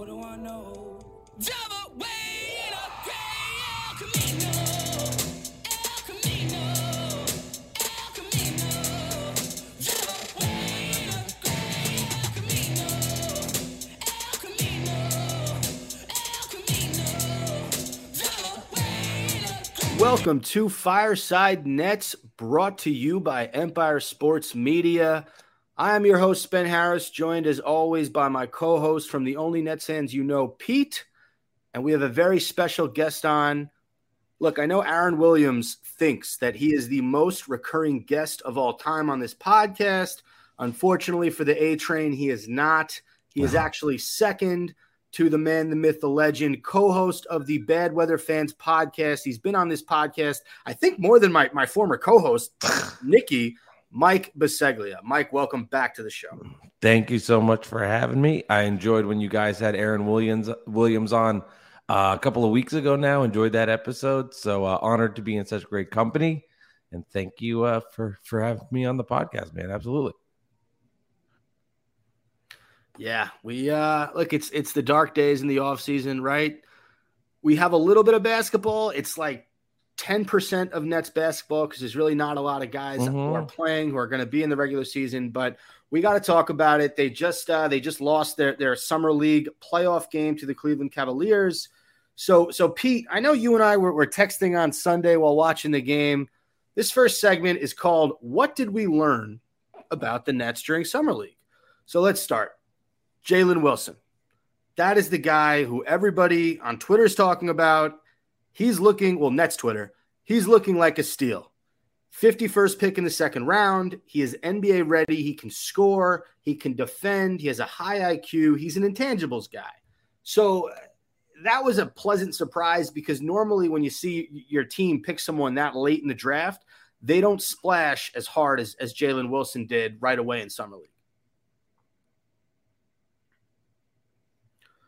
What do I know? Way in a gray El Camino. Welcome to Fireside Nets, brought to you by Empire Sports Media. I am your host, Ben Harris, joined as always by my co host from the only Nets fans you know, Pete. And we have a very special guest on. Look, I know Aaron Williams thinks that he is the most recurring guest of all time on this podcast. Unfortunately for the A train, he is not. He is actually second to the man, the myth, the legend, co-host of the Bad Weather Fans podcast. He's been on this podcast, I think, more than my, my former co-host, Nikki, Mike Bisceglia. Mike, welcome back to the show. Thank you so much for having me. I enjoyed when you guys had Aaron Williams Williams on uh, a couple of weeks ago. Now enjoyed that episode. So uh, honored to be in such great company, and thank you uh, for for having me on the podcast, man. Absolutely. Yeah, we uh look, it's it's the dark days in the off season, right? We have a little bit of basketball. It's like 10% of Nets basketball because there's really not a lot of guys who are playing who are going to be in the regular season, but we got to talk about it. They just uh they just lost their their summer league playoff game to the Cleveland Cavaliers. So so Pete, I know you and I were, were texting on Sunday while watching the game. This first segment is called What Did We Learn About the Nets During Summer League? So let's start. Jalen Wilson. That is the guy who everybody on Twitter is talking about. He's looking, well, Nets Twitter, he's looking like a steal. 51st pick in the second round. He is NBA ready. He can score. He can defend. He has a high IQ. He's an intangibles guy. So uh, that was a pleasant surprise because normally when you see your team pick someone that late in the draft, they don't splash as hard as, as Jalen Wilson did right away in Summer League.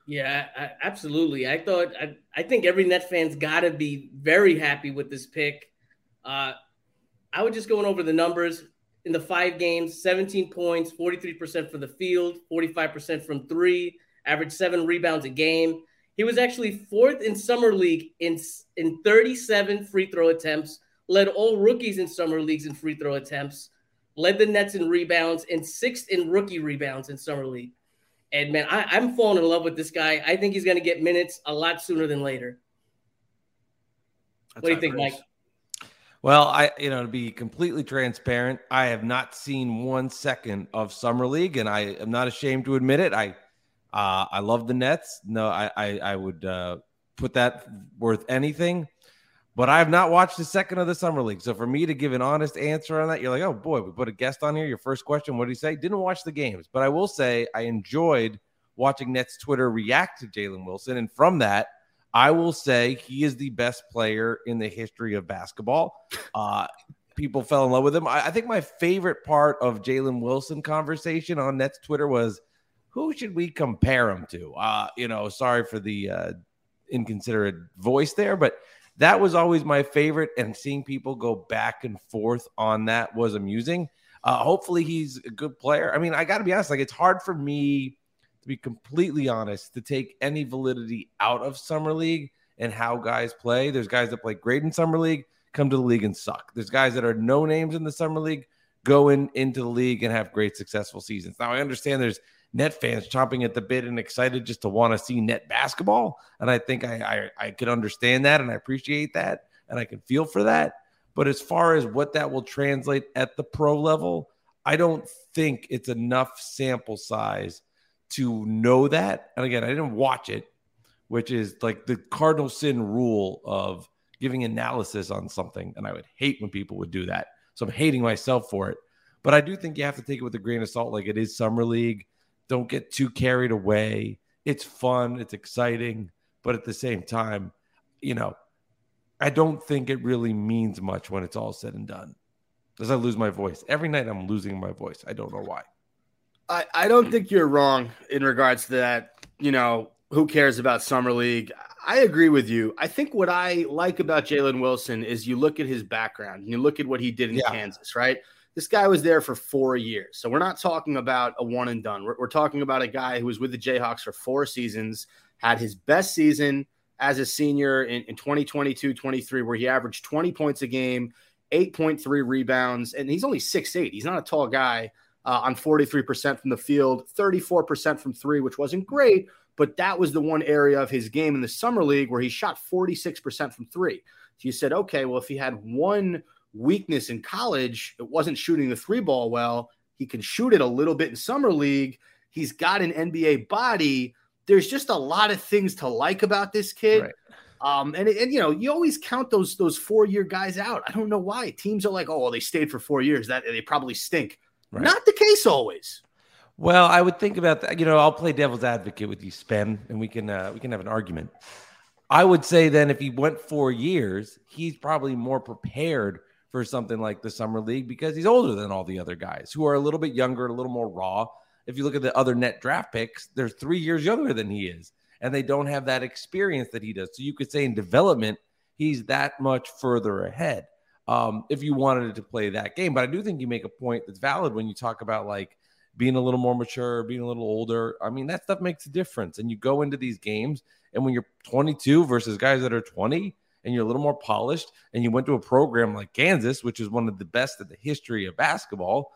Yeah, I, absolutely. I thought I, I think every Net fan's got to be very happy with this pick. Uh, I was just going over the numbers in the five games: 17 points, 43% from the field, 45% from three, average seven rebounds a game. He was actually fourth in summer league in in 37 free throw attempts, led all rookies in summer leagues in free throw attempts, led the Nets in rebounds, and sixth in rookie rebounds in summer league. And man, I, I'm falling in love with this guy. I think he's going to get minutes a lot sooner than later. That's what do you think. Mike? Well, I you know to be completely transparent, I have not seen one second of summer league, and I am not ashamed to admit it. I uh, I love the Nets. No, I I, I would uh, put that worth anything, but I have not watched a second of the summer league. So for me to give an honest answer on that, you're like, oh boy, we put a guest on here. Your first question, what did he say? Didn't watch the games, but I will say I enjoyed watching Nets Twitter react to Jalen Wilson, and from that. I will say he is the best player in the history of basketball. Uh, people fell in love with him. I, I think my favorite part of Jalen Wilson conversation on Nets Twitter was who should we compare him to? Uh, you know, sorry for the uh, inconsiderate voice there, but that was always my favorite. And seeing people go back and forth on that was amusing. Uh, hopefully, he's a good player. I mean, I got to be honest, like, it's hard for me to be completely honest, to take any validity out of summer league and how guys play. There's guys that play great in summer league, come to the league and suck. There's guys that are no names in the summer league, go in into the league and have great successful seasons. Now I understand there's net fans chomping at the bit and excited just to want to see net basketball, and I think I I, I could understand that and I appreciate that and I can feel for that. But as far as what that will translate at the pro level, I don't think it's enough sample size to know that. And again, I didn't watch it, which is like the cardinal sin rule of giving analysis on something. And I would hate when people would do that. So I'm hating myself for it. But I do think you have to take it with a grain of salt. Like it is summer league. Don't get too carried away. It's fun. It's exciting. But at the same time, you know, I don't think it really means much when it's all said and done. As I lose my voice. Every night I'm losing my voice. I don't know why. I, I don't think you're wrong in regards to that. You know, who cares about Summer League? I agree with you. I think what I like about Jalen Wilson is you look at his background and you look at what he did in Yeah. Kansas, right? This guy was there for four years. So we're not talking about a one and done. We're, we're talking about a guy who was with the Jayhawks for four seasons, had his best season as a senior in, in 2022 23, where he averaged 20 points a game, 8.3 rebounds, and he's only 6'8. He's not a tall guy uh, on 43% from the field, 34% from three, which wasn't great, but that was the one area of his game in the summer league where he shot 46% from three. So you said, okay, well, if he had one weakness in college, it wasn't shooting the three ball well. He can shoot it a little bit in summer league. He's got an NBA body. There's just a lot of things to like about this kid. Right. Um, and, and you know, you always count those those four year guys out. I don't know why teams are like, oh, well, they stayed for four years. That they probably stink. Right. Not the case always. Well, I would think about that. You know, I'll play devil's advocate with you, Spen, and we can uh, we can have an argument. I would say then if he went four years, he's probably more prepared for something like the summer league because he's older than all the other guys who are a little bit younger, a little more raw. If you look at the other net draft picks, they're three years younger than he is, and they don't have that experience that he does. So you could say in development, he's that much further ahead. Um, if you wanted to play that game, but I do think you make a point that's valid when you talk about like being a little more mature, being a little older. I mean, that stuff makes a difference. And you go into these games, and when you're 22 versus guys that are 20, and you're a little more polished, and you went to a program like Kansas, which is one of the best in the history of basketball,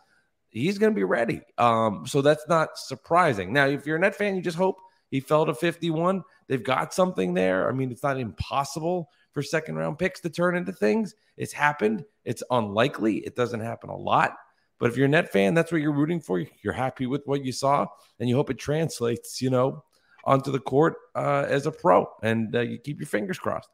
he's going to be ready. Um, so that's not surprising. Now, if you're a net fan, you just hope he fell to 51. They've got something there. I mean, it's not impossible for second round picks to turn into things. It's happened. It's unlikely. It doesn't happen a lot. But if you're a net fan, that's what you're rooting for. You're happy with what you saw, and you hope it translates, you know, onto the court uh, as a pro, and uh, you keep your fingers crossed.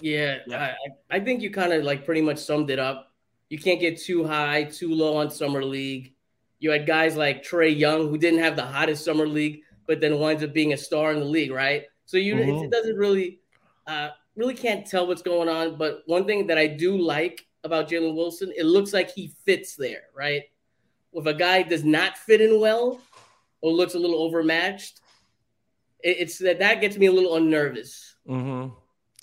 Yeah, Yeah. I, I think you kind of like pretty much summed it up. You can't get too high, too low on summer league. You had guys like Trae Young who didn't have the hottest summer league, but then winds up being a star in the league, right? So you Mhm. it doesn't really, uh, really can't tell what's going on. But one thing that I do like about Jalen Wilson, it looks like he fits there, right? If a guy does not fit in well or looks a little overmatched, it, it's that that gets me a little unnervous Mm-hmm.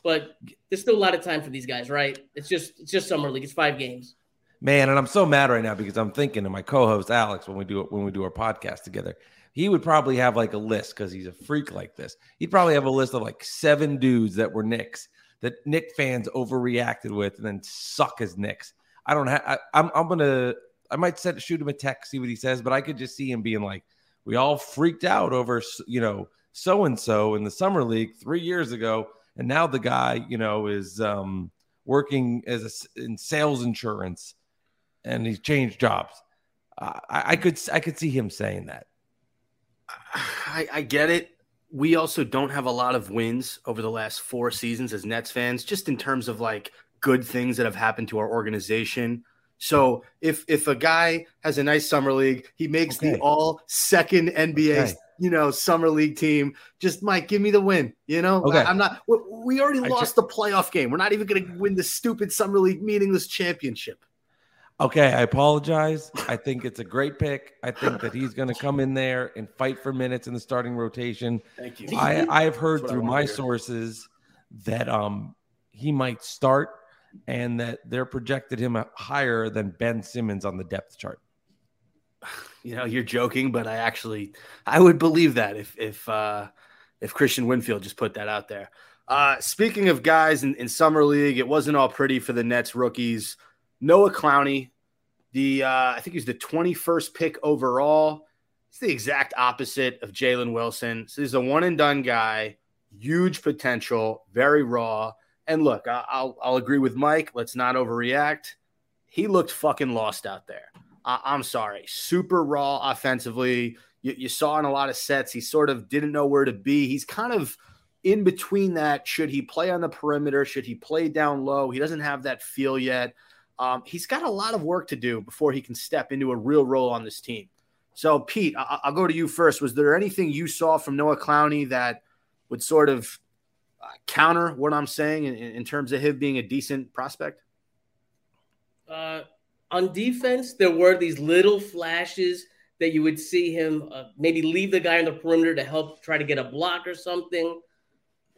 But there's still a lot of time for these guys, right? It's just it's just summer league. It's five games. Man, and I'm so mad right now because I'm thinking of my co-host Alex when we do when we do our podcast together. He would probably have like a list because he's a freak like this. He'd probably have a list of like seven dudes that were Knicks that Knick fans overreacted with and then suck as Knicks. I don't have. I'm I'm gonna. I might set shoot him a text, see what he says, but I could just see him being like, "We all freaked out over you know so and so in the summer league three years ago, and now the guy you know is um, working as a in sales insurance." and he's changed jobs. Uh, I, I could I could see him saying that. I, I get it. We also don't have a lot of wins over the last four seasons as Nets fans, just in terms of like good things that have happened to our organization. So if if a guy has a nice summer league, he makes Okay. the all second NBA, Okay. You know, summer league team. Just Mike, give me the win. You know, Okay. I'm not. We, we already I lost the playoff game. We're not even going to win the stupid summer league meaningless championship. Okay, I apologize. I think it's a great pick. I think that he's going to come in there and fight for minutes in the starting rotation. Thank you. I I have heard That's I through my hear. sources that um he might start and that they're projected him higher than Ben Simmons on the depth chart. you know you're joking but i actually i would believe that if if uh if christian winfield just put that out there. Uh speaking of guys in, in summer league it wasn't all pretty for the nets rookies. Noah clowney the uh i think he's the 21st pick overall. It's the exact opposite of jalen wilson. So he's a one and done guy huge potential very raw. And look i'll i'll agree with mike. Let's not overreact. He looked fucking lost out there I'm sorry, super raw offensively. You, you saw in a lot of sets, he sort of didn't know where to be. He's kind of in between that. Should he play on the perimeter? Should he play down low? He doesn't have that feel yet. Um, he's got a lot of work to do before he can step into a real role on this team. So, Pete, I- I'll go to you first. Was there anything you saw from Noah Clowney that would sort of uh, counter what I'm saying in, in terms of him being a decent prospect? Uh, on defense, there were these little flashes that you would see him uh, maybe leave the guy on the perimeter to help try to get a block or something.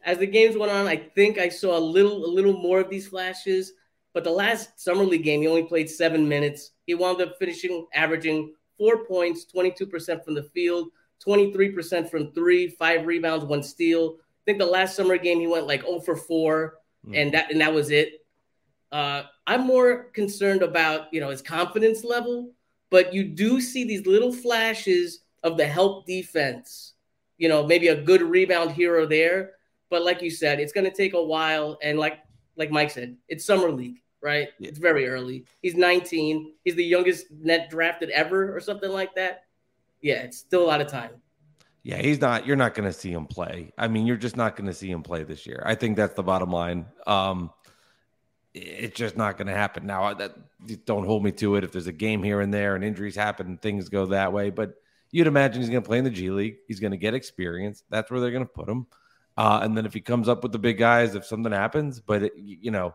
As the games went on, I think I saw a little a little more of these flashes, But the last summer league game, he only played seven minutes. He wound up finishing averaging four points, 22% from the field, 23% from three, five rebounds, one steal. I think the last summer game he went like 0 for 4, Mm. and that and that was it. Uh, I'm more concerned about you know his confidence level, but you do see these little flashes of the help defense. You know, maybe a good rebound here or there, but like you said, it's going to take a while. And like like Mike said, it's summer league, right? Yeah. It's very early. He's 19. He's the youngest net drafted ever, or something like that. Yeah, it's still a lot of time. Yeah, he's not. You're not going to see him play. I mean, you're just not going to see him play this year. I think that's the bottom line. Um, it's just not going to happen now. That don't hold me to it. If there's a game here and there and injuries happen, things go that way. But you'd imagine he's going to play in the G League. He's going to get experience. That's where they're going to put him. Uh, and then if he comes up with the big guys, if something happens, but it, you know,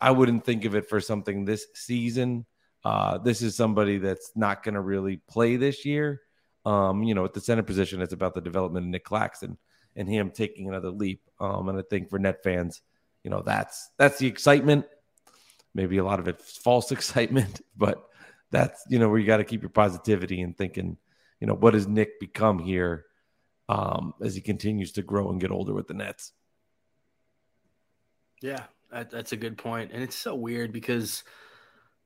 I wouldn't think of it for something this season. Uh, this is somebody that's not going to really play this year. Um, you know, at the center position, it's about the development of Nic Claxton and him taking another leap. Um, and I think for net fans, you know, that's that's the excitement. Maybe a lot of it's false excitement, but that's you know where you got to keep your positivity and thinking, you know, what does Nic become here um, as he continues to grow and get older with the Nets? Yeah, that, that's a good. And it's so weird because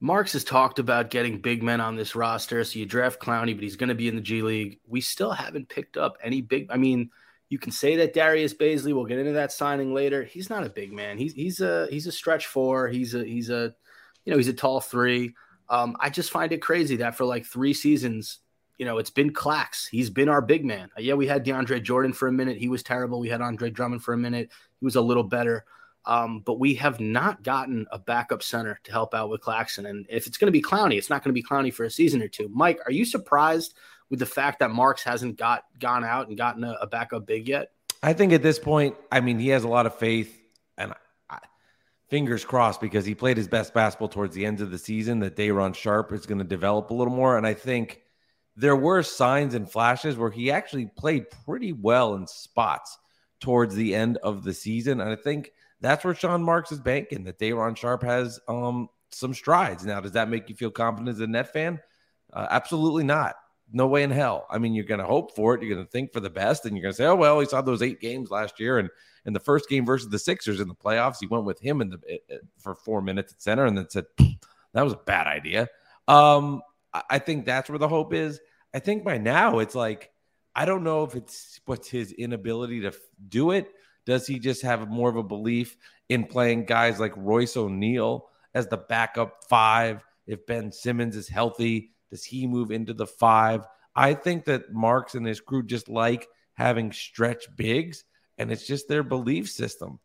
Marks has talked about getting big men on this roster. So you draft Clowney, but he's going to be in the G League. We still haven't picked up any big. I mean, you can say that Darius Bazley. We'll get into that signing later. He's not a big man. He's he's a he's a stretch four. He's a he's a you know he's a tall three. Um, I just find it crazy that for like three seasons, you know, it's been Clax. He's been our big man. Uh, yeah, we had DeAndre Jordan for a minute. He was terrible. We had Andre Drummond for a minute. He was a little better. Um, but we have not gotten a backup center to help out with Claxton. And if it's going to be Clowney, it's not going to be Clowney for a season or two. Mike, are you surprised with the fact that Marks hasn't got gone out and gotten a, a backup big yet? I think at this point, I mean, he has a lot of faith, and I, fingers crossed because he played his best basketball towards the end of the season. That Day'Ron Sharpe is going to develop a little more, and I think there were signs and flashes where he actually played pretty well in spots towards the end of the season, and I think that's where Sean Marks is banking. That Day'Ron Sharpe has um, some strides. Now, does that make you feel confident as a net fan? Uh, absolutely not. No way in hell. I mean, you're going to hope for it. You're going to think for the best, and you're going to say, "Oh well, he saw those eight games last year, and in the first game versus the Sixers in the playoffs, he went with him in the for four minutes at center, and then said that was a bad idea." Um, I, I think that's where the hope is. I think by now it's like I don't know if it's what's his inability to do it. Does he just have more of a belief in playing guys like Royce O'Neale as the backup five? If Ben Simmons is healthy, does he move into the five? I think that Marks and his crew just like having stretch bigs, and it's just their belief system.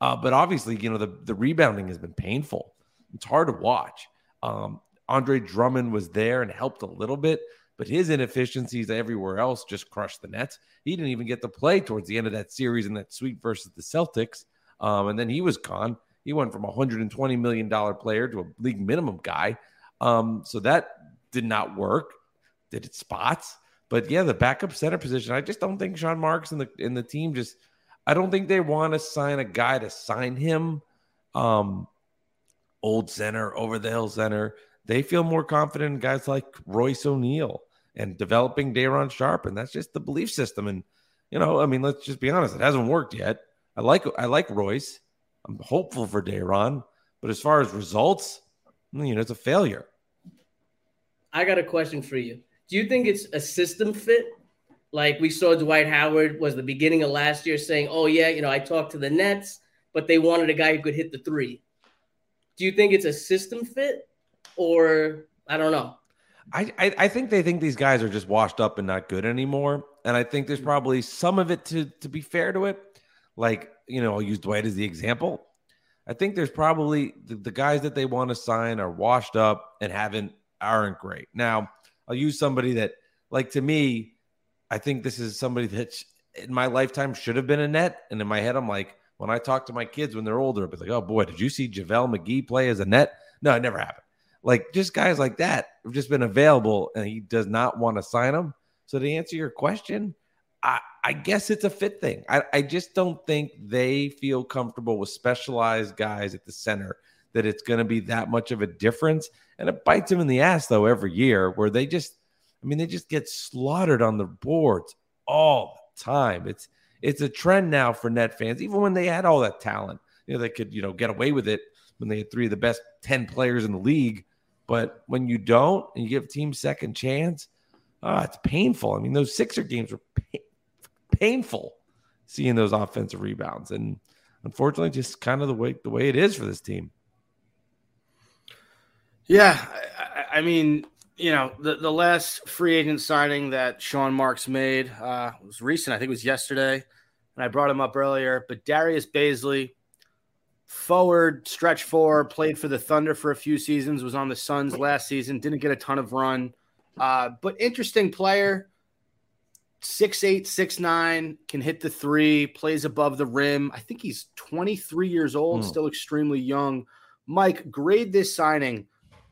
Uh, but obviously, you know, the, the rebounding has been painful. It's hard to watch. Um, Andre Drummond was there and helped a little bit, but his inefficiencies everywhere else just crushed the Nets. He didn't even get to play towards the end of that series in that sweep versus the Celtics. Um, and then he was gone. He went from a $120 million player to a league minimum guy. Um, so that did not work. Did it spots? But yeah, the backup center position, I just don't think Sean Marks and the in the team just I don't think they want to sign a guy to sign him. Um, old center, over the hill center. They feel more confident in guys like Royce O'Neale and developing Day'Ron Sharpe, and that's just the belief system. And you know, I mean, let's just be honest, it hasn't worked yet. I like I like Royce. I'm hopeful for Day'Ron, but as far as results, you know, it's a failure. I got a question for you. Do you think it's a system fit? Like we saw Dwight Howard was the beginning of last year saying, "Oh yeah, you know, I talked to the Nets, but they wanted a guy who could hit the three. Do you think it's a system fit, or I don't know? I, I I think they think these guys are just washed up and not good anymore, and I think there's probably some of it to to be fair to it. Like you know, I'll use Dwight as the example. I think there's probably the, the guys that they want to sign are washed up and haven't aren't great. Now I'll use somebody that like to me, I think this is somebody that in my lifetime should have been a net, and in my head I'm like when I talk to my kids when they're older, I'll be like, oh boy, did you see JaVale McGee play as a net? No, it never happened. Like just guys like that have just been available, and he does not want to sign them. So to answer your question, I, I guess it's a fit thing. I, I just don't think they feel comfortable with specialized guys at the center that it's going to be that much of a difference. And it bites them in the ass, though, every year where they just, I mean, they just get slaughtered on the boards all the time. It's, it's a trend now for net fans, even when they had all that talent. You know, they could, you know, get away with it when they had three of the best 10 players in the league. But when you don't and you give teams second chance, oh, it's painful. I mean, those Sixer games were pa- painful seeing those offensive rebounds. And unfortunately, just kind of the way the way it is for this team. Yeah, I, I mean, you know, the, the last free agent signing that Sean Marks made uh, was recent. I think it was yesterday, and I brought him up earlier. But Darius Bazley, forward, stretch four, played for the Thunder for a few seasons, was on the Suns last season, didn't get a ton of run, uh, but interesting player. Six eight, six nine, can hit the three, plays above the rim. I think he's 23 years old, Hmm. still extremely young. Mike, grade this signing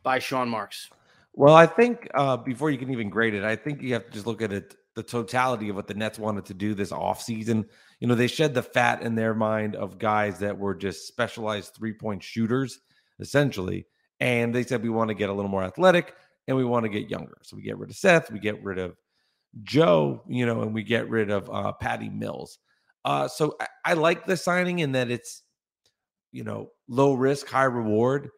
by Sean Marks. Well, I think uh, before you can even grade it, I think you have to just look at it the totality of what the Nets wanted to do this offseason. You know, they shed the fat in their mind of guys that were just specialized three point shooters, essentially. And they said, we want to get a little more athletic and we want to get younger. So we get rid of Seth, we get rid of Joe, you know, and we get rid of uh, Patty Mills. Uh, so I, I like the signing in that it's, you know, low risk, high reward.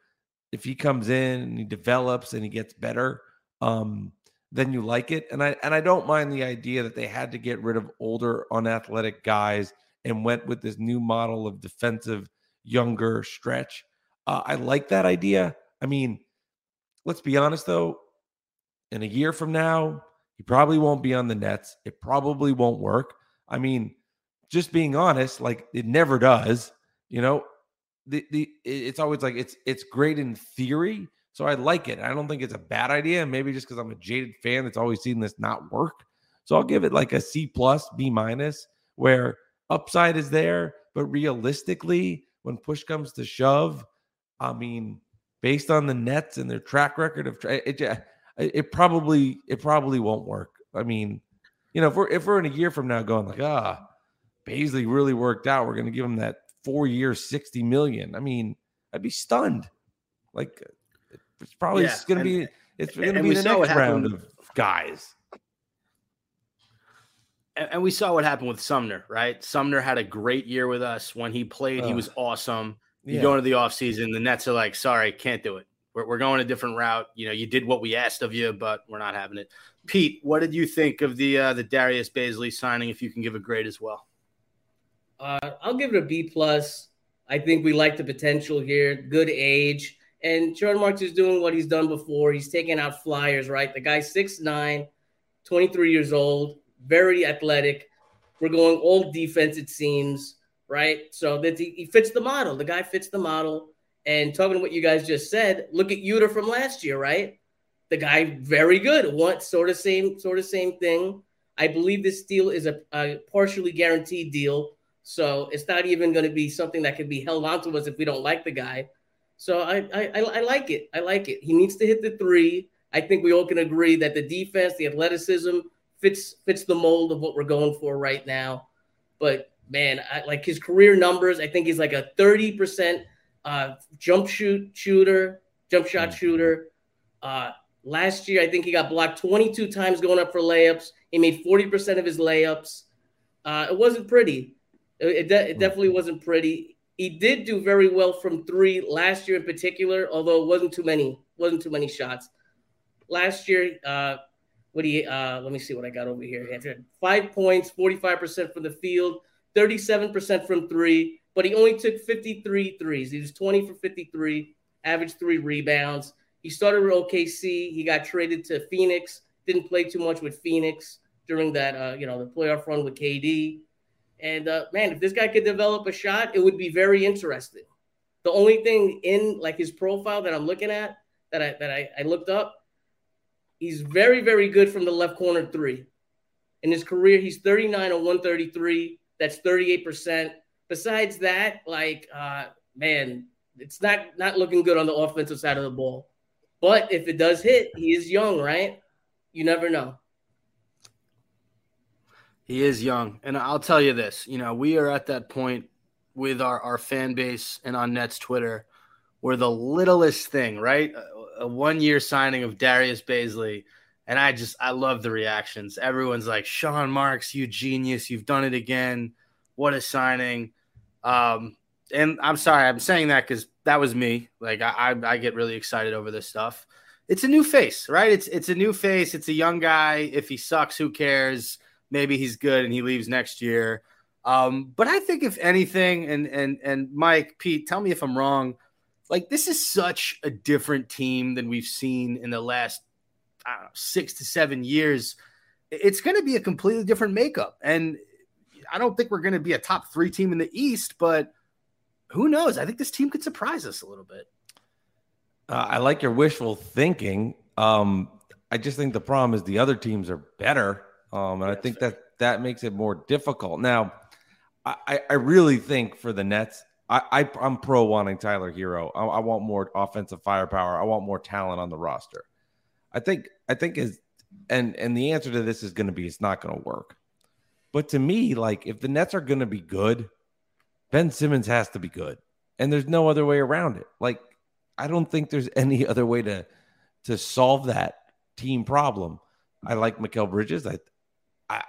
If he comes in and he develops and he gets better, um, then you like it. And I and I don't mind the idea that they had to get rid of older, unathletic guys and went with this new model of defensive, younger stretch. Uh, I like that idea. I mean, let's be honest though. In a year from now, he probably won't be on the Nets. It probably won't work. I mean, just being honest, like it never does. You know, the the it's always like it's it's great in theory. So I like it. I don't think it's a bad idea. Maybe just because I'm a jaded fan that's always seen this not work. So I'll give it like a C plus, B minus, where upside is there, but realistically, when push comes to shove, I mean, based on the Nets and their track record of tra- it, it, it probably it probably won't work. I mean, you know, if we're if we're in a year from now going like ah, Bazley really worked out, we're going to give him that four years, sixty million. I mean, I'd be stunned. Like it's probably Yeah, going to be it's going to be the next round of guys. And, and we saw what happened with Sumner, right? Sumner had a great year with us. When he played, he was awesome. You Yeah. go into the offseason, the Nets are like, sorry, can't do it. We're, we're going a different route. You know, you did what we asked of you, but we're not having it. Pete, what did you think of the uh, the Darius Bazley signing? If you can give a grade as well. Uh, I'll give it a B plus. I think we like the potential here. Good age, and Sean Marks is doing what he's done before. He's taking out flyers. Right, the guy's 6'9", 23 years old, very athletic. We're going all defense, it seems. Right, so that he, fits the model. The guy fits the model. And talking to what you guys just said, look at Yuta from last year. Right, the guy very good. What sort of same sort of same thing. I believe this deal is a, a partially guaranteed deal. So it's not even going to be something that can be held onto us if we don't like the guy. So I, I I I like it. I like it. He needs to hit the three. I think we all can agree that the defense, the athleticism fits fits the mold of what we're going for right now. But man, I like his career numbers. I think he's like a thirty percent uh, jump shoot shooter, jump shot Mhm. shooter. Uh, last year, I think he got blocked twenty two times going up for layups. He made forty percent of his layups. Uh, it wasn't pretty. It, de- it definitely wasn't pretty. He did do very well from three last year in particular, although it wasn't too many. wasn't too many shots. Last year, uh, what do you? Uh, let me see what I got over here. He had five points, forty-five percent from the field, thirty-seven percent from three, but he only took 53 threes. He was twenty for fifty-three, averaged three rebounds. He started with OKC. He got traded to Phoenix. Didn't play too much with Phoenix during that, uh, you know, the playoff run with KD. And uh, man, if this guy could develop a shot, it would be very interesting. The only thing in like his profile that I'm looking at that I that I, I looked up, he's very very good from the left corner three. In his career, he's 39 on 133. That's 38 percent. Besides that, like uh, man, it's not not looking good on the offensive side of the ball. But if it does hit, he is young, right? You never know. He is young. And I'll tell you this, you know, we are at that point with our, our fan base and on Nets Twitter were the littlest thing, right? A, a one year signing of Darius Bazley. And I just, I love the reactions. Everyone's like, Sean Marks, you genius. You've done it again. What a signing. Um, and I'm sorry, I'm saying that because that was me. Like, I, I, I get really excited over this stuff. It's a new face, right? It's it's a new face. It's a young guy. If he sucks, who cares? Maybe he's good and he leaves next year. Um, but I think if anything, and and and Mike, Pete, tell me if I'm wrong. Like this is such a different team than we've seen in the last know, six to seven years. It's going to be a completely different makeup, and I don't think we're going to be a top three team in the East, but who knows? I think this team could surprise us a little bit. Uh, I like your wishful thinking. Um, I just think the problem is the other teams are better, um, and yeah, I think fair. that that makes it more difficult. Now, I, I really think for the Nets, I, I am pro wanting Tyler Herro. I, I, want more offensive firepower. I want more talent on the roster. I think I think is and and the answer to this is going to be it's not going to work. But to me, like if the Nets are going to be good, Ben Simmons has to be good, and there's no other way around it. Like I don't think there's any other way to to solve that team problem. I like Mikal Bridges. I I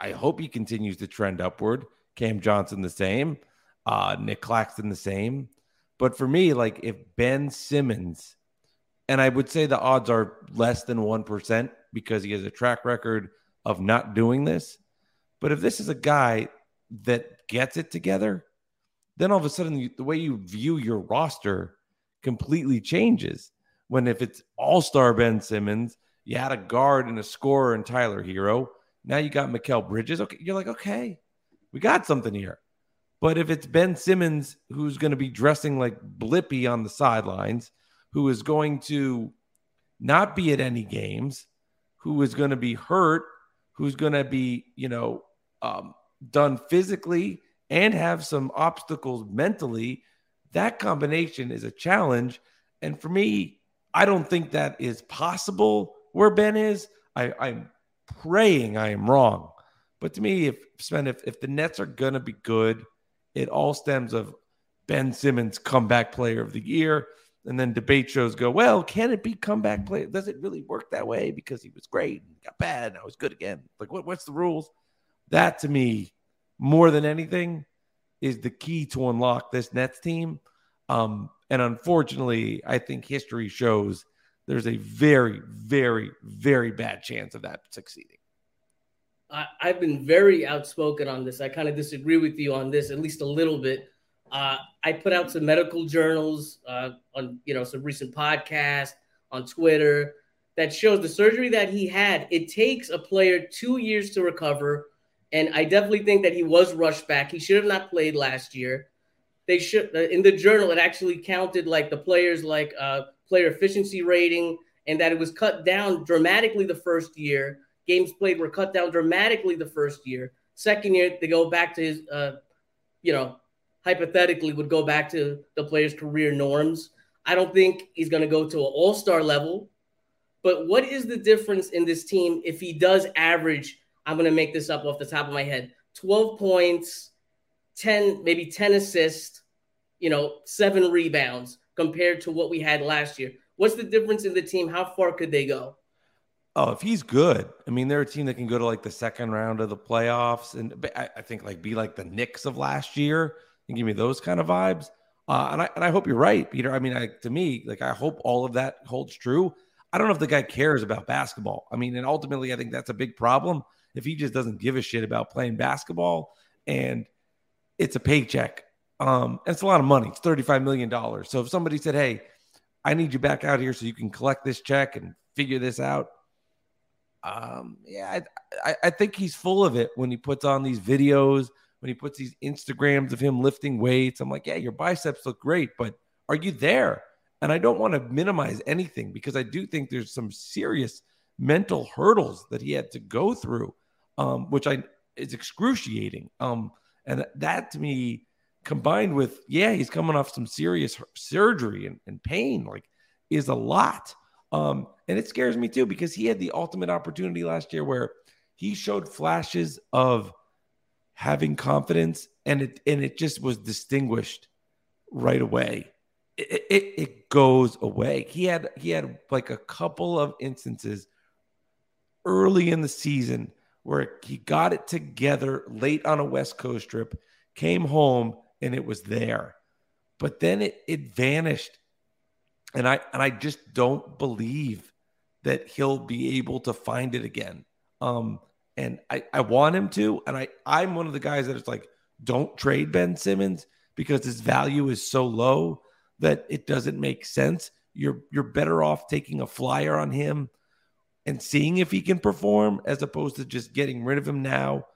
I, hope he continues to trend upward. Cam Johnson the same, uh, Nic Claxton the same. But for me, like if Ben Simmons, and I would say the odds are less than 1% because he has a track record of not doing this. But if this is a guy that gets it together, then all of a sudden the way you view your roster completely changes. When if it's all star Ben Simmons, you had a guard and a scorer and Tyler Herro. Now you got Mikal Bridges. Okay, you're like, okay, we got something here. But if it's Ben Simmons who's going to be dressing like Blippi on the sidelines, who is going to not be at any games, who is going to be hurt, who's going to be, you know, um, done physically and have some obstacles mentally, that combination is a challenge. And for me, I don't think that is possible where Ben is. I, I'm praying I am wrong. But to me, if Spen, if, if the Nets are gonna be good, it all stems of Ben Simmons comeback player of the year. And then debate shows go, well, can it be comeback player? Does it really work that way? Because he was great and got bad and I was good again. Like what, what's the rules? That to me, more than anything, is the key to unlock this Nets team. Um, and unfortunately, I think history shows there's a very, very, very bad chance of that succeeding. I, have been very outspoken on this. I kind of disagree with you on this, at least a little bit. Uh, I put out some medical journals uh, on, you know, some recent podcasts on Twitter that shows the surgery that he had. It takes a player two years to recover, and I definitely think that he was rushed back. He should have not played last year. They should uh, in the journal. It actually counted like the players like uh, player efficiency rating, and that it was cut down dramatically the first year games played were cut down dramatically the first year. Second year, they go back to his, uh, you know, hypothetically would go back to the player's career norms. I don't think he's going to go to an all star level. But what is the difference in this team if he does average? I'm going to make this up off the top of my head 12 points, 10, maybe 10 assists, you know, seven rebounds compared to what we had last year. What's the difference in the team? How far could they go? Oh, if he's good, I mean, they're a team that can go to like the second round of the playoffs, and I, think like be like the Knicks of last year and give me those kind of vibes. Uh, and I and I hope you're right, Peter. I mean, I, to me, like I hope all of that holds true. I don't know if the guy cares about basketball. I mean, and ultimately, I think that's a big problem if he just doesn't give a shit about playing basketball and it's a paycheck. Um, it's a lot of money. It's $35 million. So if somebody said, Hey, I need you back out here so you can collect this check and figure this out, um, yeah, I, I, think he's full of it when he puts on these videos, when he puts these Instagrams of him lifting weights. I'm like, yeah, your biceps look great, but are you there? And I don't want to minimize anything because I do think there's some serious mental hurdles that he had to go through, um, which I is excruciating. Um, and that to me, combined with yeah, he's coming off some serious surgery and, and pain, like is a lot. Um, and it scares me too because he had the ultimate opportunity last year where he showed flashes of having confidence and it and it just was distinguished right away. it, it, it goes away. He had he had like a couple of instances early in the season where he got it together late on a West Coast trip, came home, and it was there. But then it it vanished. And I and I just don't believe that he'll be able to find it again. Um, and I, I want him to, and I I'm one of the guys that is like, don't trade Ben Simmons because his value is so low that it doesn't make sense. You're you're better off taking a flyer on him and seeing if he can perform as opposed to just getting rid of him now.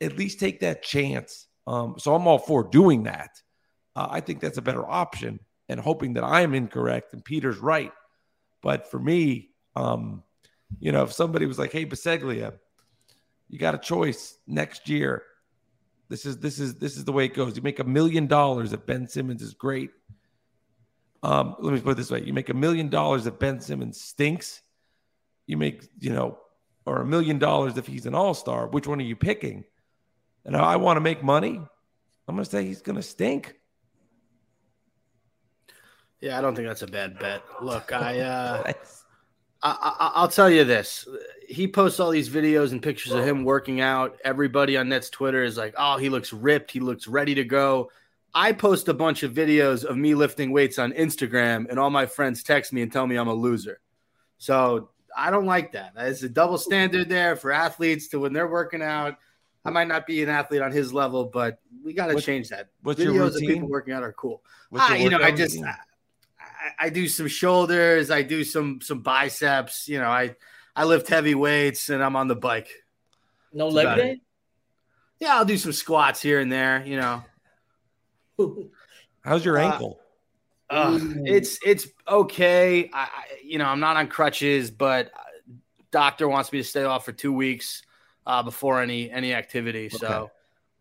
At least take that chance. Um, so I'm all for doing that. Uh, I think that's a better option, and hoping that I'm incorrect and Peter's right. But for me, um, you know, if somebody was like, "Hey, Bisceglia, you got a choice next year. This is this is this is the way it goes. You make a million dollars if Ben Simmons is great. Um, let me put it this way: you make a million dollars if Ben Simmons stinks. You make you know, or a million dollars if he's an all star. Which one are you picking? And I want to make money. I'm going to say he's going to stink. Yeah, I don't think that's a bad bet. Look, I, uh, I, I I'll tell you this. He posts all these videos and pictures of him working out. Everybody on Nets Twitter is like, "Oh, he looks ripped. He looks ready to go." I post a bunch of videos of me lifting weights on Instagram, and all my friends text me and tell me I'm a loser. So I don't like that. There's a double standard there for athletes to when they're working out. I might not be an athlete on his level, but we got to change that. what's Videos your of people working out are cool. What's Ah, your you know, I just? I, I do some shoulders, I do some some biceps. You know, I I lift heavy weights, and I'm on the bike. No That's leg about day. Yeah, I'll do some squats here and there. You know, How's your uh, ankle? Ugh, Ooh. it's it's okay. I, I you know I'm not on crutches, but uh, doctor wants me to stay off for two weeks uh, before any any activity. So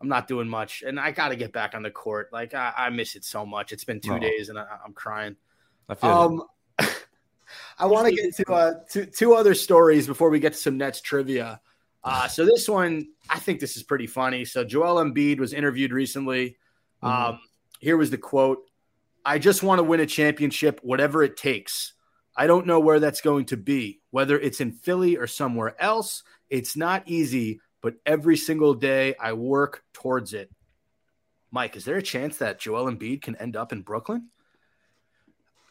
I'm not doing much, and I got to get back on the court. Like I, I miss it so much. It's been two Oh. days, and I, I'm crying. I feel. Um, I want to get to uh, two, two other stories before we get to some Nets trivia. Uh, so this one, I think this is pretty funny. So Joel Embiid was interviewed recently. Mhm. Um, here was the quote: "I just want to win a championship, whatever it takes. I don't know where that's going to be, whether it's in Philly or somewhere else. It's not easy, but every single day I work towards it." Mike, is there a chance that Joel Embiid can end up in Brooklyn?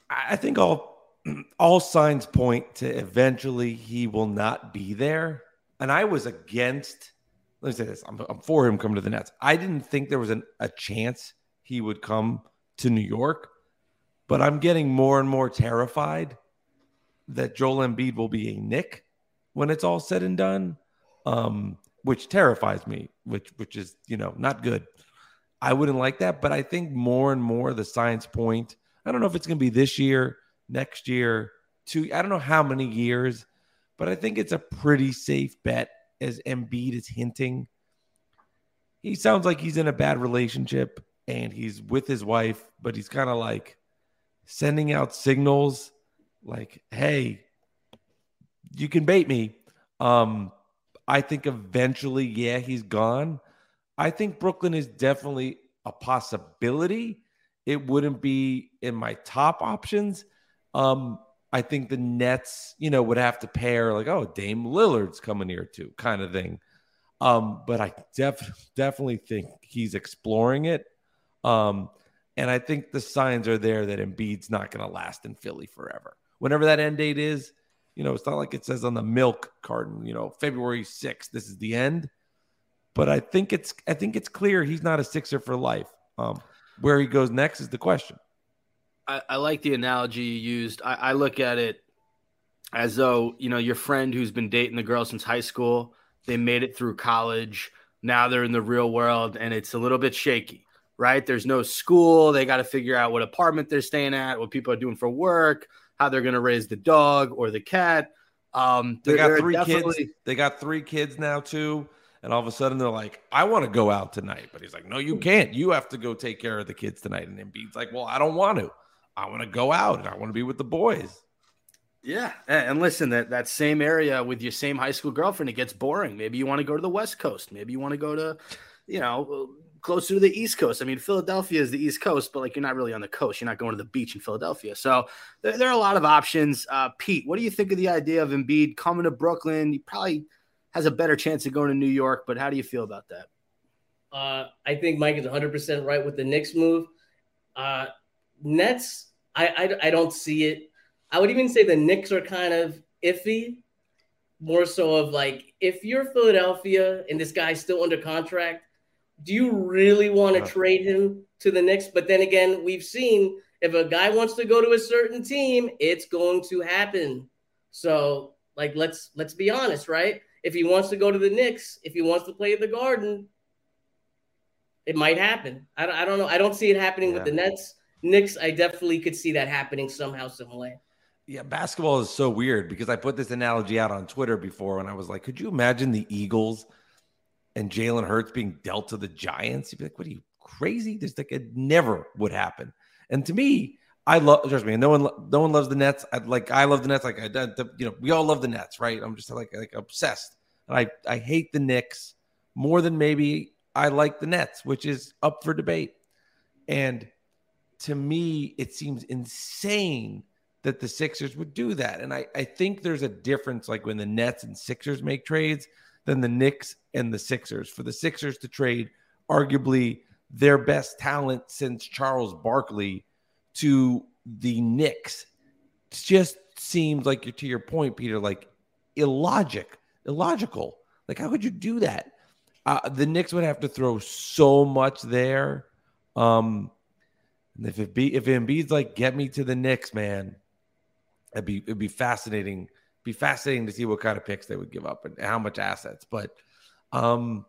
I think all all signs point to eventually he will not be there. And I was against. Let me say this: I'm, I'm for him coming to the Nets. I didn't think there was an, a chance he would come to New York, but I'm getting more and more terrified that Joel Embiid will be a Knick when it's all said and done, um, which terrifies me. Which which is you know not good. I wouldn't like that, but I think more and more the science point. I don't know if it's going to be this year, next year, two. I don't know how many years, but I think it's a pretty safe bet as Embiid is hinting. He sounds like he's in a bad relationship and he's with his wife, but he's kind of like sending out signals like, hey, you can bait me. Um, I think eventually, yeah, he's gone. I think Brooklyn is definitely a possibility. It wouldn't be in my top options. Um, I think the Nets, you know, would have to pair like, oh, Dame Lillard's coming here too, kind of thing. Um, but I def- definitely think he's exploring it. Um, and I think the signs are there that Embiid's not going to last in Philly forever. Whenever that end date is, you know, it's not like it says on the milk carton, you know, February 6th, this is the end. But I think it's I think it's clear he's not a Sixer for life. Um, where he goes next is the question. I, I like the analogy you used. I, I look at it as though you know your friend who's been dating the girl since high school. They made it through college. Now they're in the real world, and it's a little bit shaky, right? There's no school. They got to figure out what apartment they're staying at, what people are doing for work, how they're going to raise the dog or the cat. Um, They got three definitely- kids. They got three kids now too. And all of a sudden they're like, I want to go out tonight. But he's like, No, you can't. You have to go take care of the kids tonight. And Embiid's like, Well, I don't want to. I want to go out and I want to be with the boys. Yeah, and and listen, that that same area with your same high school girlfriend, it gets boring. Maybe you want to go to the West Coast. Maybe you want to go to, you know, closer to the East Coast. I mean, Philadelphia is the East Coast, but like you're not really on the coast. You're not going to the beach in Philadelphia. So there, there are a lot of options. Uh, Pete, what do you think of the idea of Embiid coming to Brooklyn? He probably has a better chance of going to New York, but how do you feel about that? Uh, I think Mike is 100% right with the Knicks move. Uh, Nets, I, I, I don't see it. I would even say the Knicks are kind of iffy, more so of like, if you're Philadelphia and this guy's still under contract, do you really want to Yeah. trade him to the Knicks? But then again, we've seen if a guy wants to go to a certain team, it's going to happen. So, like, let's let's be honest, right? If he wants to go to the Knicks, if he wants to play at the Garden, it might happen. I, don't- I don't know. I don't see it happening with the Nets. Knicks, I definitely could see that happening somehow, some way. Yeah, basketball is so weird because I put this analogy out on Twitter before and I was like, could you imagine the Eagles and Jalen Hurts being dealt to the Giants? You'd be like, what are you crazy? This like it never would happen. And to me, I love trust me, no one no one loves the Nets. I like I love the Nets. Like I the, you know, we all love the Nets, right? I'm just like like obsessed. And I I hate the Knicks more than maybe I like the Nets, which is up for debate. And to me, it seems insane that the Sixers would do that. And I, I think there's a difference like when the Nets and Sixers make trades than the Knicks and the Sixers. For the Sixers to trade arguably their best talent since Charles Barkley to the Knicks it just seems like you're to your point, Peter, like illogic, illogical. Like, how could you do that? Uh, the Knicks would have to throw so much there. Um, and if it be if Embiid's like, get me to the Knicks, man, it'd be it'd be fascinating. Be fascinating to see what kind of picks they would give up and how much assets. But um,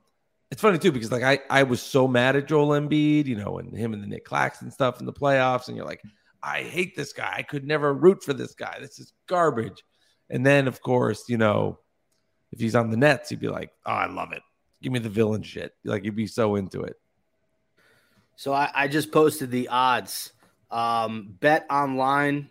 it's funny too because like I I was so mad at Joel Embiid, you know, and him and the Nic Claxton stuff in the playoffs, and you're like, I hate this guy. I could never root for this guy. This is garbage. And then of course, you know, if he's on the Nets, he'd be like, oh, I love it. Give me the villain shit. Like you'd be so into it. So I, I just posted the odds. Um, betonline.ag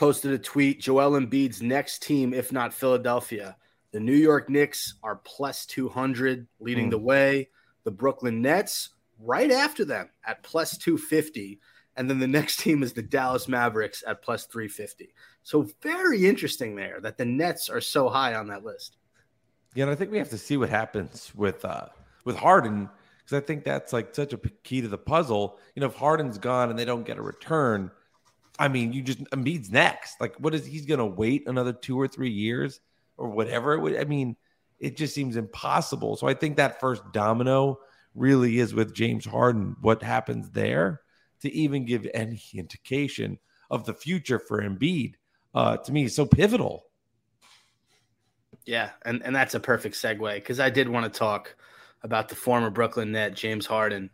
posted a tweet. Joel Embiid's next team, if not Philadelphia, the New York Knicks are plus 200, leading Hmm. the way. The Brooklyn Nets right after them at plus 250. And then the next team is the Dallas Mavericks at plus 350. So very interesting there that the Nets are so high on that list. Yeah, and I think we have to see what happens with uh with Harden because I think that's like such a key to the puzzle. You know, if Harden's gone and they don't get a return, I mean, you just Embiid's next. Like, what is he's going to wait another two or three years or whatever? Would. I mean, it just seems impossible. So I think that first domino really is with James Harden. What happens there to even give any indication of the future for Embiid? Uh, to me, is so pivotal. Yeah, and, and that's a perfect segue because I did want to talk about the former Brooklyn net, James Harden.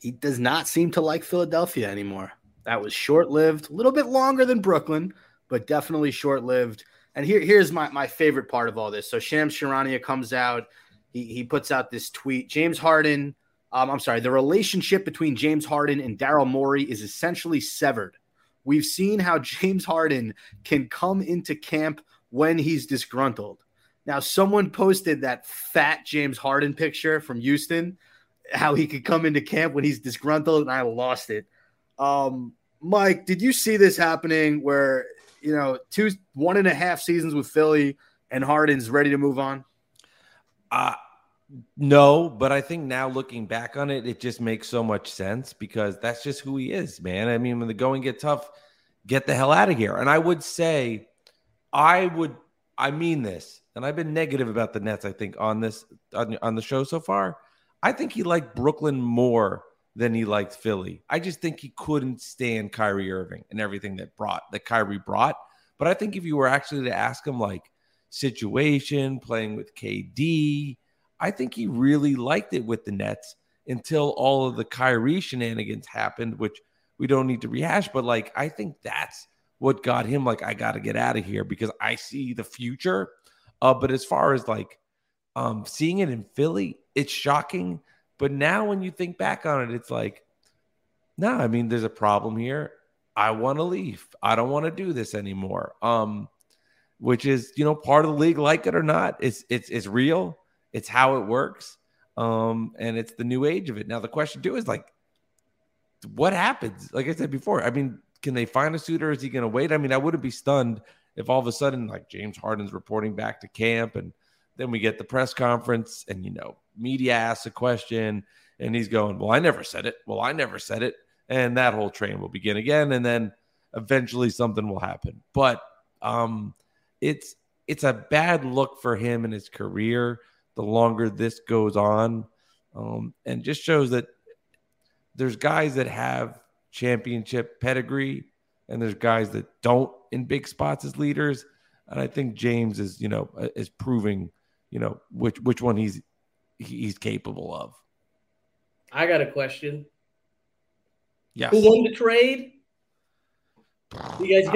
He does not seem to like Philadelphia anymore. That was short lived, a little bit longer than Brooklyn, but definitely short lived. And here, here's my, my favorite part of all this. So Shams Charania comes out, he, he puts out this tweet. James Harden, um, I'm sorry, the relationship between James Harden and Daryl Morey is essentially severed. We've seen how James Harden can come into camp when he's disgruntled. Now, someone posted that fat James Harden picture from Houston, how he could come into camp when he's disgruntled, and I lost it. Um, Mike, did you see this happening where, you know, two, one and a half seasons with Philly and Harden's ready to move on? Uh no, but I think now looking back on it, it just makes so much sense because that's just who he is, man. I mean, when the going get tough, get the hell out of here. And I would say, I would, I mean this, and I've been negative about the Nets. I think on this on, on the show so far, I think he liked Brooklyn more than he liked Philly. I just think he couldn't stand Kyrie Irving and everything that brought that Kyrie brought. But I think if you were actually to ask him like situation, playing with KD, I think he really liked it with the Nets until all of the Kyrie shenanigans happened, which we don't need to rehash. But like, I think that's what got him like, I got to get out of here because I see the future. Uh, but as far as like um, seeing it in Philly, it's shocking. But now when you think back on it, it's like, no, I mean, there's a problem here. I want to leave. I don't want to do this anymore. Um, which is, you know, part of the league, like it or not, it's it's it's real. It's how it works. Um, and it's the new age of it. Now the question too is like, what happens? Like I said before, I mean, can they find a suitor? Is he going to wait? I mean, I wouldn't be stunned if all of a sudden like James Harden's reporting back to camp and then we get the press conference and you know media asks a question and he's going well i never said it. Well i never said it. And that whole train will begin again. And then eventually something will happen. But um it's it's a bad look for him in his career the longer this goes on. Um and just shows that there's guys that have championship pedigree and there's guys that don't in big spots as leaders. And i think james is you know is proving you know which which one he's he's capable of I got a question. yes Who won the trade? You guys,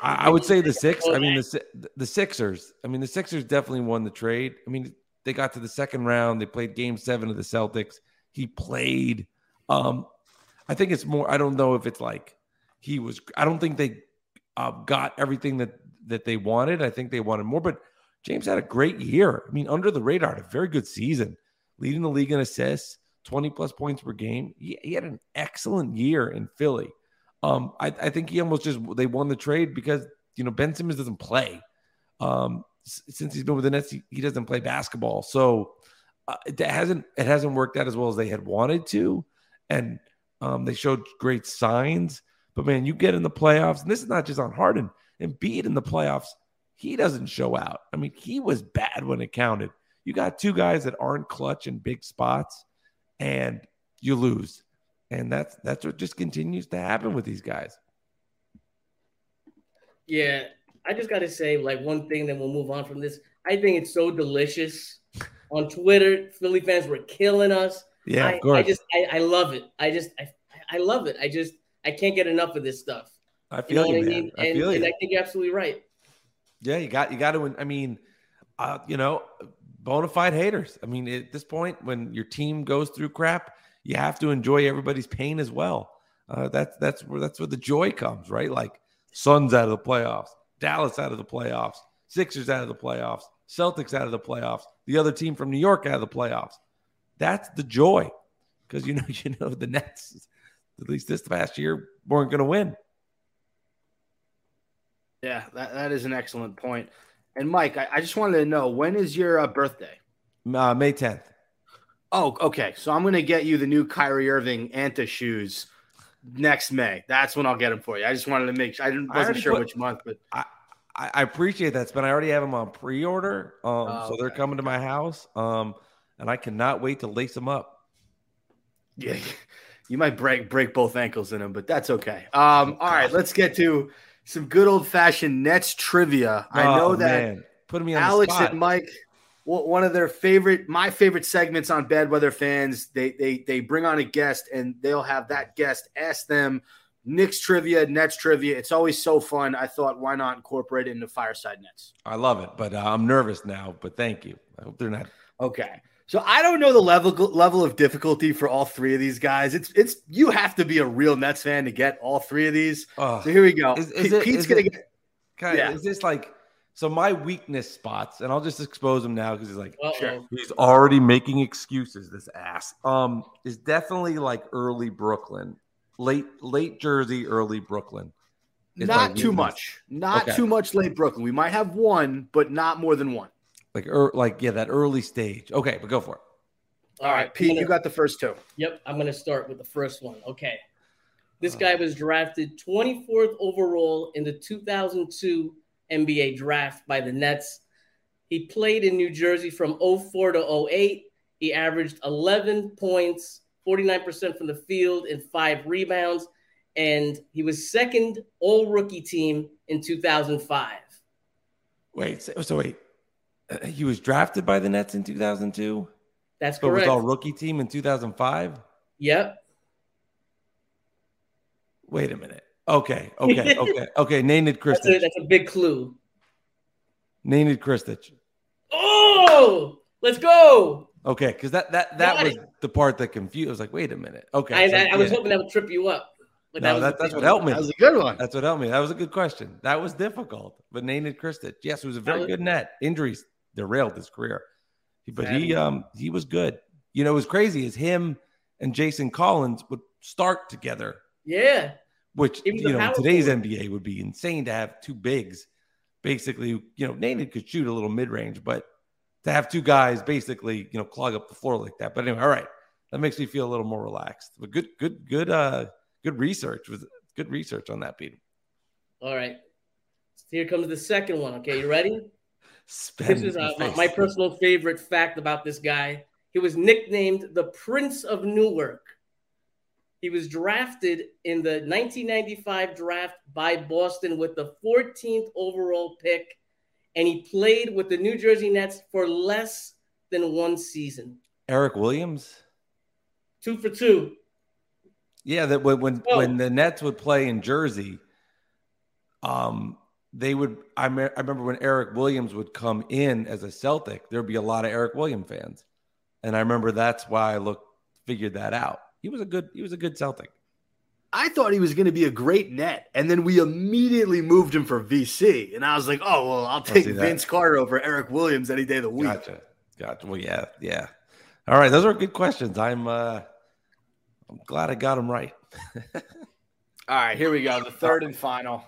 I, I would say the six. I mean the the Sixers. I mean the Sixers definitely won the trade. I mean they got to the second round. They played Game Seven of the Celtics. He played. Um, I think it's more. I don't know if it's like he was. I don't think they uh, got everything that that they wanted. I think they wanted more. But James had a great year. I mean, under the radar, a very good season, leading the league in assists, twenty plus points per game. He, he had an excellent year in Philly. Um, I, I think he almost just they won the trade because you know Ben Simmons doesn't play. Um, since he's been with the Nets, he, he doesn't play basketball, so uh, it hasn't it hasn't worked out as well as they had wanted to, and um, they showed great signs. But man, you get in the playoffs, and this is not just on Harden. And beat in the playoffs, he doesn't show out. I mean, he was bad when it counted. You got two guys that aren't clutch in big spots, and you lose and that's that's what just continues to happen with these guys. yeah, I just got to say, like one thing, then we'll move on from this. I think it's so delicious. On Twitter, Philly fans were killing us. Yeah, I, of course. I just, I, I love it. I just, I, I love it. I just, I can't get enough of this stuff. I You feel know you, what I man. mean? I And, feel and. I think you're absolutely right. Yeah, you got you got to. I mean, uh, you know, bona fide haters. I mean, at this point, when your team goes through crap, you have to enjoy everybody's pain as well. Uh, that's that's where that's where the joy comes, right? Like Suns out of the playoffs, Dallas out of the playoffs, Sixers out of the playoffs, Celtics out of the playoffs, the other team from New York out of the playoffs. That's the joy, because you know you know the Nets, at least this past year, weren't going to win. Yeah, that, that is an excellent point. And Mike, I, I just wanted to know when is your uh, birthday? Uh, May tenth. Oh, okay. So I'm going to get you the new Kyrie Irving Anta shoes next May. That's when I'll get them for you. I just wanted to make sure. I didn't, I wasn't already sure put- which month, but I, I appreciate that, but I already have them on pre-order. Um, Oh, so they're okay. coming to my house. Um, and I cannot wait to lace them up. yeah, you might break break both ankles in them, but that's okay. Um, all right, let's get to some good old fashioned Nets trivia. I know Oh, that man. putting me on Alex and Mike, one of their favorite, my favorite segments on Bad Weather Fans. They they they bring on a guest and they'll have that guest ask them Knicks trivia, Nets trivia. It's always so fun. I thought, why not incorporate it into Fireside Nets? I love it, but uh, I'm nervous now. But thank you. I hope they're not. Okay. So I don't know the level level of difficulty for all three of these guys. It's it's you have to be a real Nets fan to get all three of these. Oh, So here we go. Is- is Pete- it- Pete's is gonna it- get kind yeah. Is this like so? My weakness spots, and I'll just expose him now because he's like, Uh-oh. He's already making excuses. This ass. Um, is definitely like early Brooklyn, late late Jersey, early Brooklyn. Not too much. Not Okay. too much late Brooklyn. We might have one, but not more than one. Like, er, like yeah, that early stage. Okay, but go for it. All right, I'm Pete, gonna- you got the first two. Yep, I'm going to start with the first one. Okay. This Uh. guy was drafted 24th overall in the 2002 NBA draft by the Nets. He played in New Jersey from 04 to 08. He averaged 11 points, 49% from the field, and five rebounds. And he was second all rookie team in 2005. Wait, so, so wait, he was drafted by the Nets in 2002, That's but was correct. all rookie team in 2005. Yep. Wait a minute. Okay, okay, okay, okay. Nenad That's a, that's a big clue. Nenad Krstic. Oh, let's go. Okay, because that that that Got was the part that confused. I was like, wait a minute. Okay, I, so, I, I was yeah. hoping that would trip you up. But No, was that- that's big what one. helped me. That was a good one. That's what helped me. That was a good question. That was difficult, but Nenad Krstic. Yes, it was a very was- good net. Injuries derailed his career, but he um he was good. you know, it was crazy is him and Jason Collins would start together, Yeah. which you know today's forward. NBA would be insane to have two bigs. Basically, you know, Nate could shoot a little mid range, but to have two guys basically, you know, clog up the floor like that. But anyway, all right, that makes me feel a little more relaxed. But good, good, good, uh, good research was good research on that, Pete. All right. Here comes the second one. Okay, you ready? Spen This is uh, my, personal favorite fact about this guy. He was nicknamed the Prince of Newark. He was drafted in the 1995 draft by Boston with the 14th overall pick, and he played with the New Jersey Nets for less than one season. Eric Williams. Two for two. Yeah, that when when, Oh. when the Nets would play in Jersey, um, they would. I, me- I remember when Eric Williams would come in as a Celtic, there'd be a lot of Eric Williams fans, and I remember that's why I looked figured that out. He was a good. He was a good Celtic. I thought he was going to be a great net, and then we immediately moved him for VC, and I was like, "Oh well, I'll take see that. Vince Carter over Eric Williams any day of the week." Gotcha. Gotcha. Well, yeah, yeah. All right, those are good questions. I'm. uh I'm glad I got them right. All right, here we go. The third and final.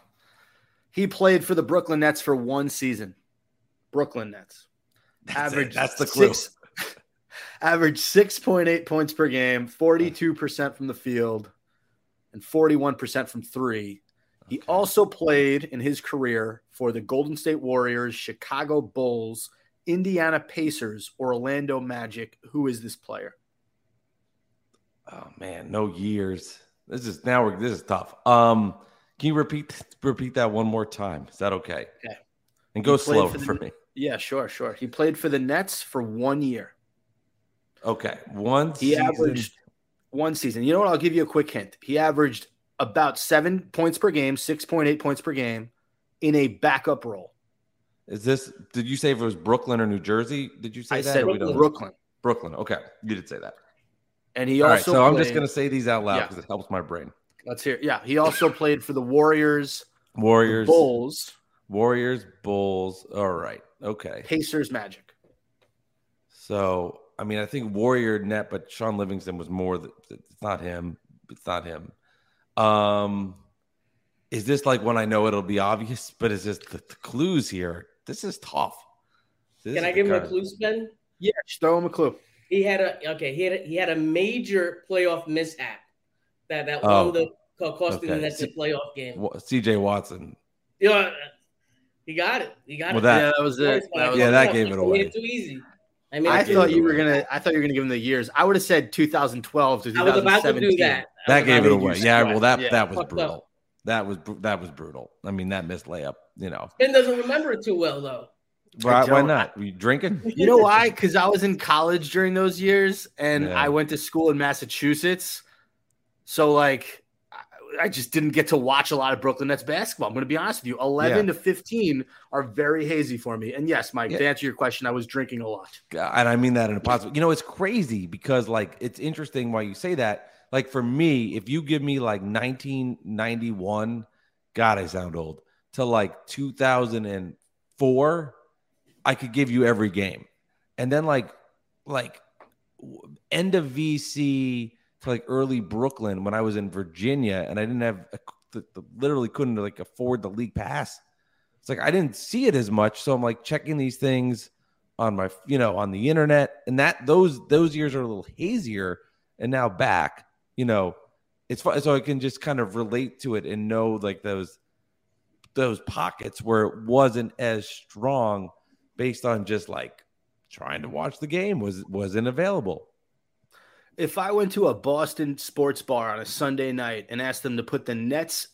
He played for the Brooklyn Nets for one season. Brooklyn Nets. That's, Average it. That's the clue. six- average 6.8 points per game, 42% from the field, and 41% from three. He also played in his career for the Golden State Warriors, Chicago Bulls, Indiana Pacers, Orlando Magic. Who is this player? Oh man, no years. This is now we're this is tough. Um, can you repeat repeat that one more time? Is that okay? Okay. And go played slower for for, the- me. Yeah, sure, sure. He played for the Nets for one year. Okay. One He season. averaged one season. You know what? I'll give you a quick hint. He averaged about seven points per game, 6.8 points per game in a backup role. Is this did you say if it was Brooklyn or New Jersey? Did you say I that? said or we don't know? Brooklyn. Brooklyn. Okay. You did say that. And he All right. also So I'm just gonna say these out loud Yeah. because it helps my brain. Let's hear. Yeah, he also played for the Warriors, Warriors, Bulls, Warriors, Bulls. All right. Okay. Pacers, Magic. So I mean, I think Warrior net, but Sean Livingston was more. th- It's not him. It's not him. Um, is this like when I know it'll be obvious? But is this the, the clues here. This is tough. This Can is I give him a clue, Spen? Yeah, just throw him a clue. He had a okay. He had a, he had a major playoff mishap that that Oh, won the co- costing the okay. Nets a playoff game. Wa- C.J. Watson. Yeah, he got it. He got Well, it. that- yeah, that was it. That was Yeah, it. that gave it away. It too easy. I mean, I gave thought it you were gonna. I thought you were gonna give him the years. I would have said 2012 to I was about to 2017. do that. I That gave it away. Yeah. Well, that Yeah. that was Fucked brutal. up. That was that was brutal. I mean, that missed layup. You know, Ben doesn't remember it too well though. why, why don't. not? Were you drinking? You know why? Because I was in college during those years, and Yeah. I went to school in Massachusetts. So, like, I- just didn't get to watch a lot of Brooklyn Nets basketball. I'm going to be honest with you. 11 to 15 are very hazy for me. And yes, Mike, Yeah. to answer your question, I was drinking a lot. and I mean that in a positive. You know, it's crazy because like it's interesting why you say that. Like for me, if you give me like 1991, God, I sound old, to like 2004, I could give you every game. And then like like end of VC to like early Brooklyn when I was in Virginia and I didn't have a, the, the, literally couldn't like afford the league pass. It's like I didn't see it as much, so I'm like checking these things on my you know on the internet and that those those years are a little hazier and now back you know it's fun so i can just kind of relate to it and know like those those pockets where it wasn't as strong based on just like trying to watch the game was wasn't available If I went to a Boston sports bar on a Sunday night and asked them to put the Nets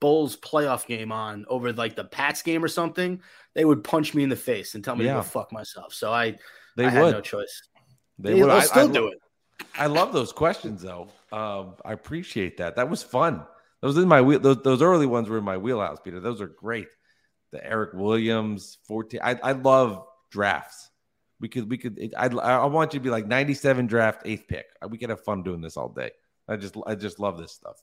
Bulls playoff game on over like the Pats game or something, they would punch me in the face and tell me Yeah. to go fuck myself. So I, they I would had no choice. they They would will I- still I, do it. I love those questions though um i appreciate that that was fun those in my wheel those, those early ones were in my wheelhouse peter those are great the eric williams 14 i, I love drafts we could we could I, I want you to be like 97 draft eighth pick uh, we could have fun doing this all day i just i just love this stuff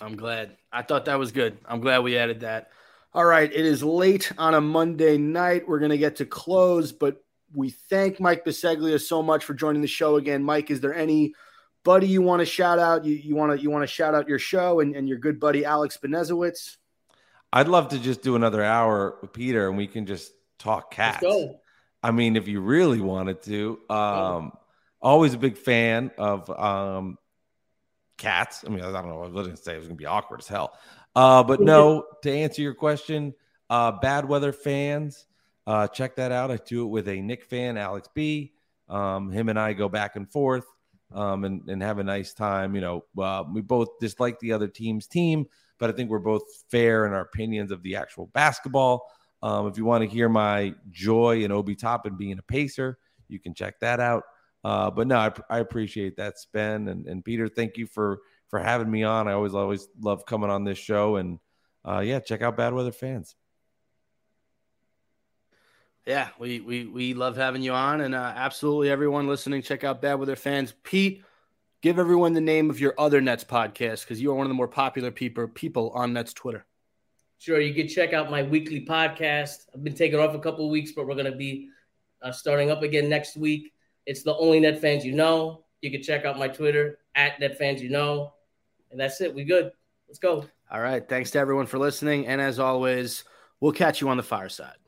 I'm glad. I thought that was good. I'm glad we added that. All right. It is late on a Monday night. We're going to get to close, but we thank Mike Bisceglia so much for joining the show again. Mike, is there any buddy you want to shout out? You you want to you want to shout out your show and, and your good buddy Alex Benezowitz? I'd love to just do another hour with Peter and we can just talk Let's cats. go. I mean, if you really wanted to, um, always a big fan of um, cats. I mean, I don't know. I was going to say it was going to be awkward as hell. Uh, but no, to answer your question, uh, bad weather fans, uh, check that out. I do it with a Knick fan, Alex B. Um, him and I go back and forth um, and, and have a nice time. You know, uh, we both dislike the other team's team, but I think we're both fair in our opinions of the actual basketball. Um, if you want to hear my joy in Obi Toppin being a pacer, you can check that out. Uh, but no, I, I appreciate that, Spen and, and Peter. Thank you for for having me on. I always always love coming on this show, and uh, yeah, check out Bad Weather Fans. Yeah, we we we love having you on, and uh, absolutely everyone listening, check out Bad Weather Fans. Pete, give everyone the name of your other Nets podcast because you are one of the more popular people people on Nets Twitter. Sure, you can check out my weekly podcast. I've been taking off a couple of weeks, but we're going to be uh, starting up again next week. It's the only Net fans you know. You can check out my Twitter at Net fans you know, and that's it. We good. Let's go. All right, thanks to everyone for listening, and as always, we'll catch you on the fireside.